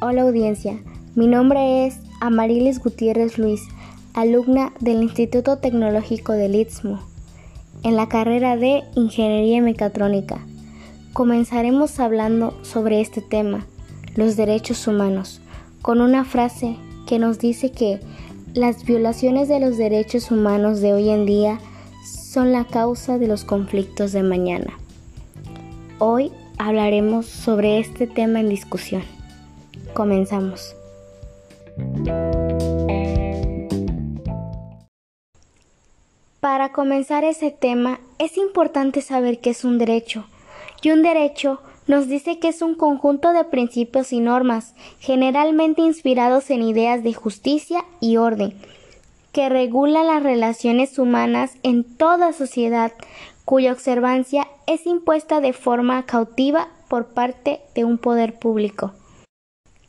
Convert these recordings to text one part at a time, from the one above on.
Hola audiencia, mi nombre es Amarilis Gutiérrez Luis, alumna del Instituto Tecnológico del Istmo, en la carrera de Ingeniería Mecatrónica. Comenzaremos hablando sobre este tema, los derechos humanos, con una frase que nos dice que las violaciones de los derechos humanos de hoy en día son la causa de los conflictos de mañana. Hoy hablaremos sobre este tema en discusión. Comenzamos. Para comenzar ese tema es importante saber qué es un derecho. Y un derecho nos dice que es un conjunto de principios y normas, generalmente inspirados en ideas de justicia y orden, que regula las relaciones humanas en toda sociedad, cuya observancia es impuesta de forma cautiva por parte de un poder público.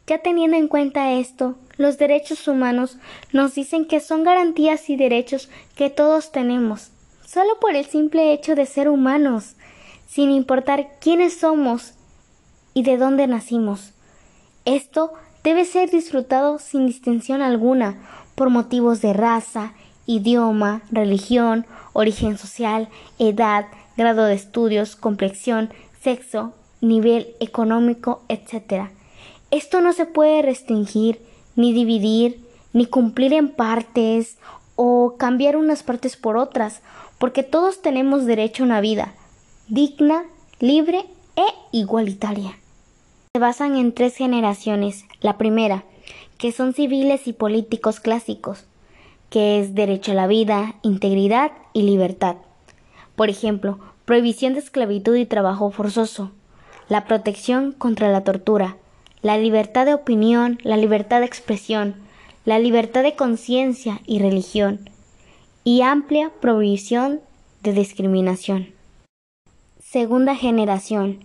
Ya teniendo en cuenta esto, los derechos humanos nos dicen que son garantías y derechos que todos tenemos, solo por el simple hecho de ser humanos, sin importar quiénes somos y de dónde nacimos. Esto debe ser disfrutado sin distinción alguna, por motivos de raza, idioma, religión, origen social, edad, grado de estudios, complexión, sexo, nivel económico, etc. Esto no se puede restringir, ni dividir, ni cumplir en partes o cambiar unas partes por otras, porque todos tenemos derecho a una vida digna, libre e igualitaria. Se basan en tres generaciones. La primera, que son civiles y políticos clásicos, que es derecho a la vida, integridad y libertad. Por ejemplo, prohibición de esclavitud y trabajo forzoso, la protección contra la tortura, la libertad de opinión, la libertad de expresión, la libertad de conciencia y religión, y amplia prohibición de discriminación. Segunda generación.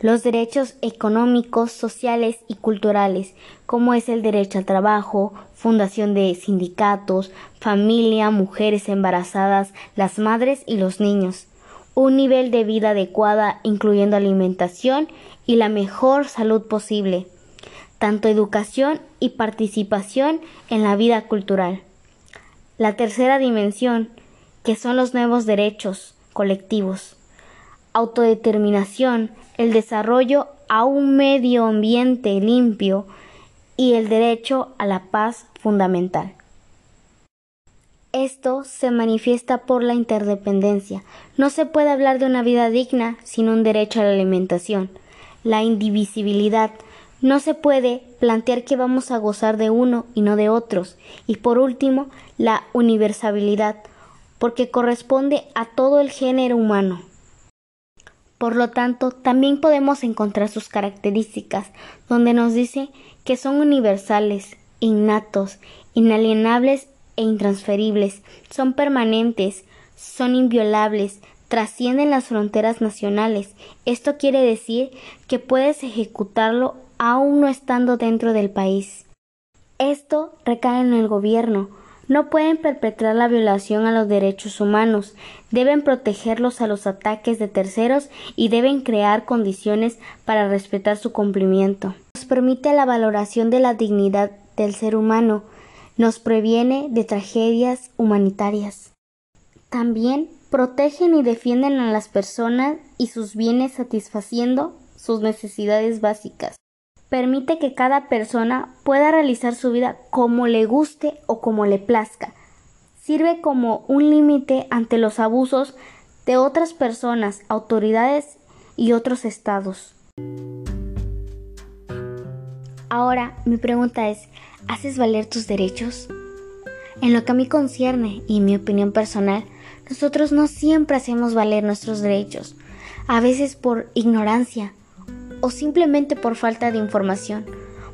Los derechos económicos, sociales y culturales, como es el derecho al trabajo, fundación de sindicatos, familia, mujeres embarazadas, las madres y los niños, un nivel de vida adecuada, incluyendo alimentación y la mejor salud posible, tanto educación y participación en la vida cultural. La tercera dimensión, que son los nuevos derechos colectivos, autodeterminación, el desarrollo a un medio ambiente limpio y el derecho a la paz fundamental. Esto se manifiesta por la interdependencia. No se puede hablar de una vida digna sin un derecho a la alimentación. La indivisibilidad, no se puede plantear que vamos a gozar de uno y no de otros. Y por último, la universalidad, porque corresponde a todo el género humano. Por lo tanto, también podemos encontrar sus características, donde nos dice que son universales, innatos, inalienables e intransferibles, son permanentes, son inviolables, trascienden las fronteras nacionales. Esto quiere decir que puedes ejecutarlo aún no estando dentro del país. Esto recae en el gobierno. No pueden perpetrar la violación a los derechos humanos, deben protegerlos a los ataques de terceros y deben crear condiciones para respetar su cumplimiento. Nos permite la valoración de la dignidad del ser humano, nos previene de tragedias humanitarias. También protegen y defienden a las personas y sus bienes satisfaciendo sus necesidades básicas permite que cada persona pueda realizar su vida como le guste o como le plazca. Sirve como un límite ante los abusos de otras personas, autoridades y otros estados. Ahora, mi pregunta es, ¿haces valer tus derechos? En lo que a mí concierne y en mi opinión personal, nosotros no siempre hacemos valer nuestros derechos, a veces por ignorancia, o simplemente por falta de información,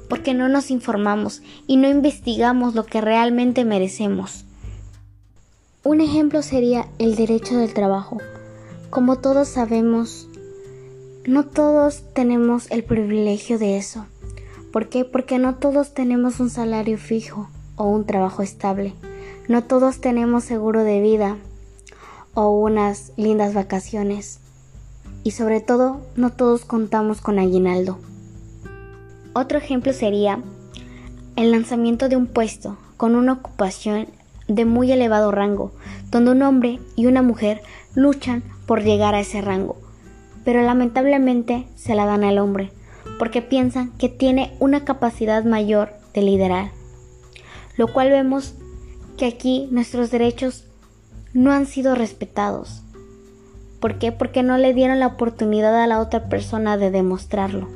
porque no nos informamos y no investigamos lo que realmente merecemos. Un ejemplo sería el derecho del trabajo. Como todos sabemos, no todos tenemos el privilegio de eso. ¿Por qué? Porque no todos tenemos un salario fijo o un trabajo estable. No todos tenemos seguro de vida o unas lindas vacaciones y sobre todo no todos contamos con aguinaldo. Otro ejemplo sería el lanzamiento de un puesto con una ocupación de muy elevado rango, donde un hombre y una mujer luchan por llegar a ese rango, pero lamentablemente se la dan al hombre, porque piensan que tiene una capacidad mayor de liderar, lo cual vemos que aquí nuestros derechos no han sido respetados. ¿Por qué? Porque no le dieron la oportunidad a la otra persona de demostrarlo.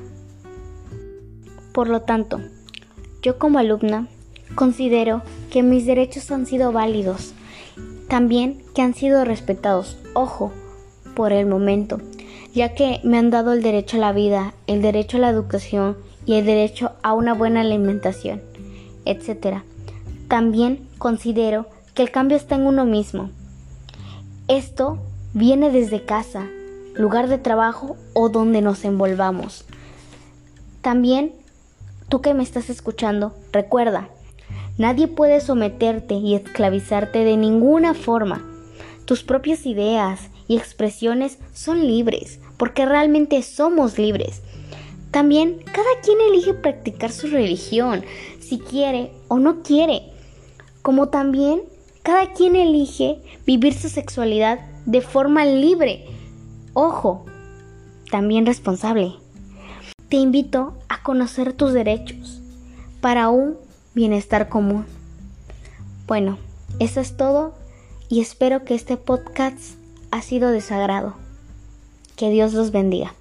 Por lo tanto, yo como alumna considero que mis derechos han sido válidos, también que han sido respetados, ojo, por el momento, ya que me han dado el derecho a la vida, el derecho a la educación y el derecho a una buena alimentación, etc. También considero que el cambio está en uno mismo. Esto viene desde casa, lugar de trabajo o donde nos envolvamos. También, tú que me estás escuchando, recuerda, nadie puede someterte y esclavizarte de ninguna forma. Tus propias ideas y expresiones son libres, porque realmente somos libres. También cada quien elige practicar su religión, si quiere o no quiere como también cada quien elige vivir su sexualidad de forma libre. Ojo, también responsable. Te invito a conocer tus derechos para un bienestar común. Bueno, eso es todo y espero que este podcast ha sido de sagrado. Que Dios los bendiga.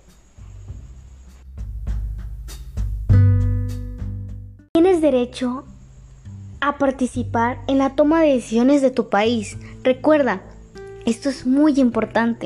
Tienes derecho a participar en la toma de decisiones de tu país. Recuerda, esto es muy importante.